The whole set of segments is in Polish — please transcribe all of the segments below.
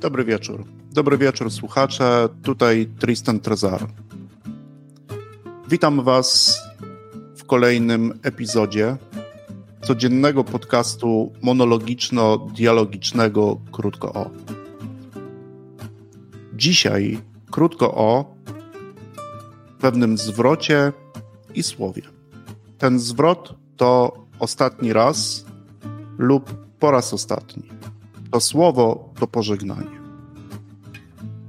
Dobry wieczór. Dobry wieczór, słuchacze. Tutaj Tristan Trezar. Witam Was w kolejnym epizodzie codziennego podcastu monologiczno-dialogicznego Krótko O. Dzisiaj krótko o pewnym zwrocie i słowie. Ten zwrot to ostatni raz lub po raz ostatni. To słowo to pożegnanie.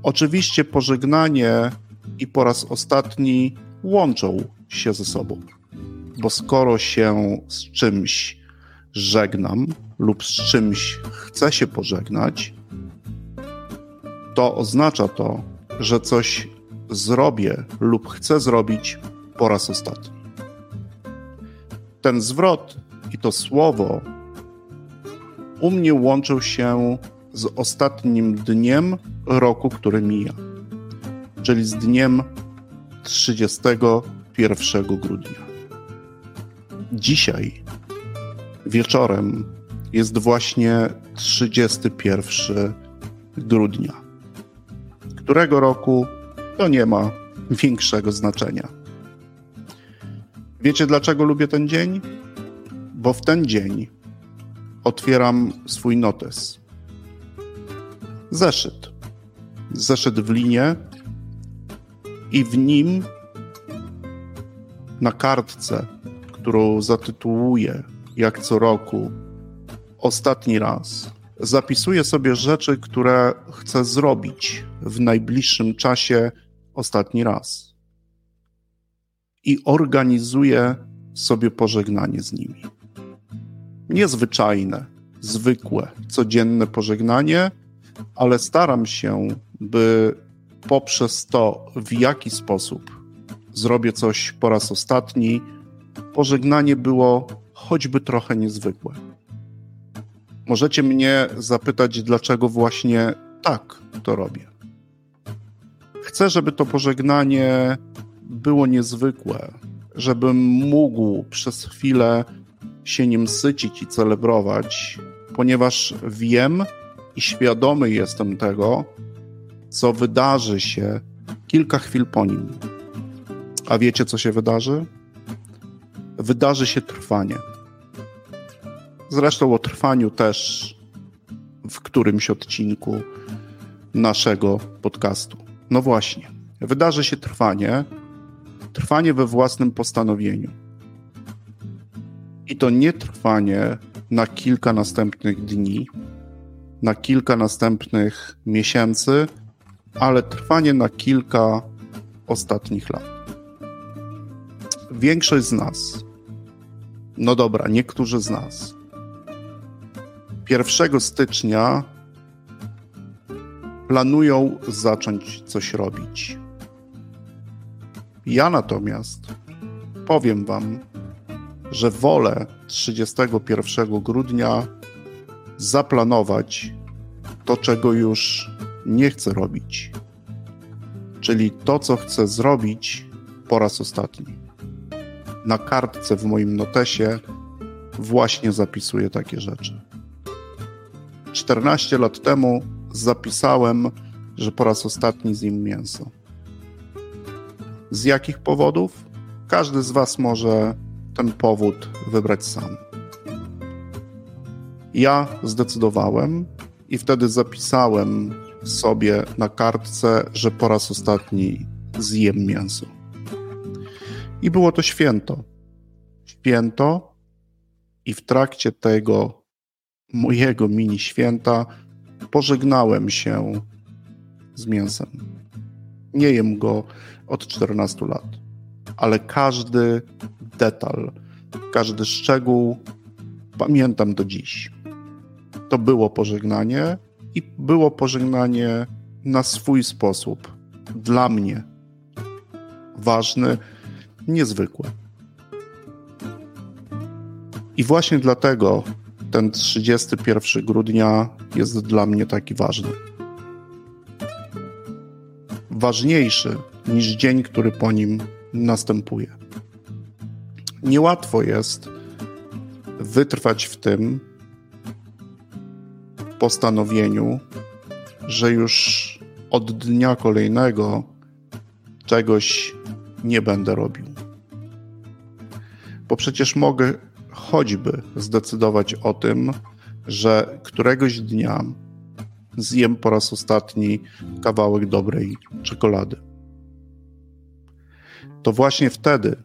Oczywiście pożegnanie i po raz ostatni łączą się ze sobą, bo skoro się z czymś żegnam lub z czymś chcę się pożegnać, to oznacza to, że coś zrobię lub chcę zrobić po raz ostatni. Ten zwrot i to słowo u mnie łączył się z ostatnim dniem roku, który mija, czyli z dniem 31 grudnia. Dzisiaj wieczorem jest właśnie 31 grudnia, którego roku to nie ma większego znaczenia. Wiecie dlaczego lubię ten dzień? Bo w ten dzień otwieram swój notes. Zeszyt. Zeszyt w linie i w nim na kartce, którą zatytułuję jak co roku ostatni raz, zapisuję sobie rzeczy, które chcę zrobić w najbliższym czasie ostatni raz. I organizuję sobie pożegnanie z nimi niezwyczajne, zwykłe, codzienne pożegnanie, ale staram się, by poprzez to, w jaki sposób zrobię coś po raz ostatni, pożegnanie było choćby trochę niezwykłe. Możecie mnie zapytać, dlaczego właśnie tak to robię. Chcę, żeby to pożegnanie było niezwykłe, żebym mógł przez chwilę się nim sycić i celebrować, ponieważ wiem i świadomy jestem tego, co wydarzy się kilka chwil po nim. A wiecie, co się wydarzy? Wydarzy się trwanie. Zresztą o trwaniu też w którymś odcinku naszego podcastu. No właśnie, wydarzy się trwanie, trwanie we własnym postanowieniu. I to nie trwanie na kilka następnych dni, na kilka następnych miesięcy, ale trwanie na kilka ostatnich lat. Większość z nas, no dobra, niektórzy z nas, 1 stycznia planują zacząć coś robić. Ja natomiast powiem Wam, że wolę 31 grudnia zaplanować to, czego już nie chcę robić. Czyli to, co chcę zrobić po raz ostatni. Na kartce w moim notesie właśnie zapisuję takie rzeczy. 14 lat temu zapisałem, że po raz ostatni zjem mięso. Z jakich powodów? Każdy z Was może ten powód wybrać sam. Ja zdecydowałem i wtedy zapisałem sobie na kartce, że po raz ostatni zjem mięso. I było to święto. Święto, i w trakcie tego mojego mini święta pożegnałem się z mięsem. Nie jem go od 14 lat, ale każdy detal, każdy szczegół pamiętam do dziś. To było pożegnanie i było pożegnanie na swój sposób. Dla mnie ważny, niezwykły. I właśnie dlatego ten 31 grudnia jest dla mnie taki ważny. Ważniejszy niż dzień, który po nim następuje niełatwo jest wytrwać w tym postanowieniu, że już od dnia kolejnego czegoś nie będę robił. Bo przecież mogę choćby zdecydować o tym, że któregoś dnia zjem po raz ostatni kawałek dobrej czekolady. To właśnie wtedy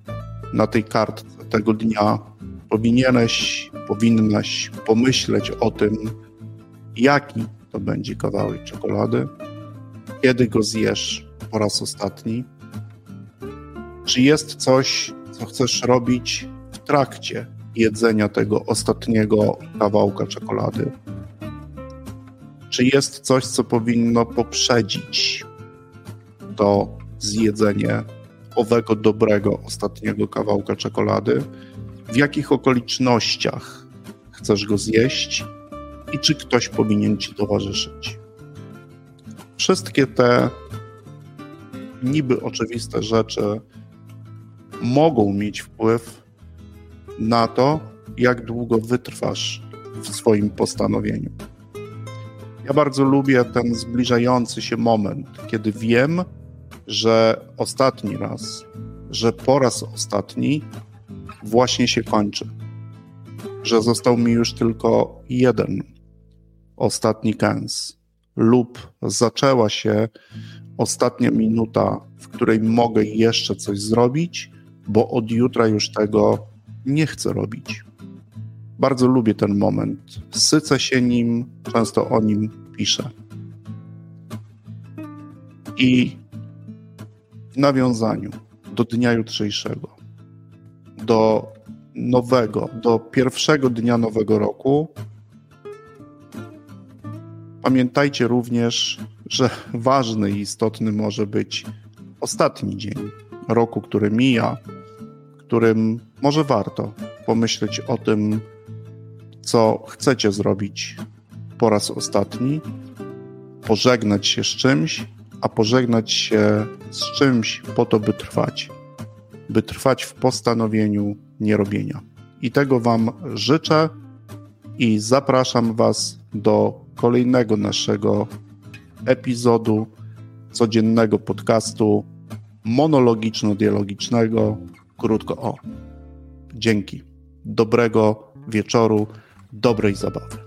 na tej kartce tego dnia powinieneś, powinnaś pomyśleć o tym, jaki to będzie kawałek czekolady, kiedy go zjesz po raz ostatni, czy jest coś, co chcesz robić w trakcie jedzenia tego ostatniego kawałka czekolady? Czy jest coś, co powinno poprzedzić to zjedzenie owego dobrego ostatniego kawałka czekolady? W jakich okolicznościach chcesz go zjeść i czy ktoś powinien ci towarzyszyć? Wszystkie te niby oczywiste rzeczy mogą mieć wpływ na to, jak długo wytrwasz w swoim postanowieniu. Ja bardzo lubię ten zbliżający się moment, kiedy wiem, że ostatni raz, że po raz ostatni właśnie się kończy. Że został mi już tylko jeden ostatni kęs, lub zaczęła się ostatnia minuta, w której mogę jeszcze coś zrobić, bo od jutra już tego nie chcę robić. Bardzo lubię ten moment. Sycę się nim, często o nim piszę. I w nawiązaniu do dnia jutrzejszego, do nowego, do pierwszego dnia nowego roku, pamiętajcie również, że ważny i istotny może być ostatni dzień roku, który mija, którym może warto pomyśleć o tym, co chcecie zrobić po raz ostatni, pożegnać się z czymś, a pożegnać się z czymś po to, by trwać. By trwać w postanowieniu nierobienia. I tego Wam życzę i zapraszam Was do kolejnego naszego epizodu codziennego podcastu monologiczno-dialogicznego krótko o. Dzięki. Dobrego wieczoru, dobrej zabawy.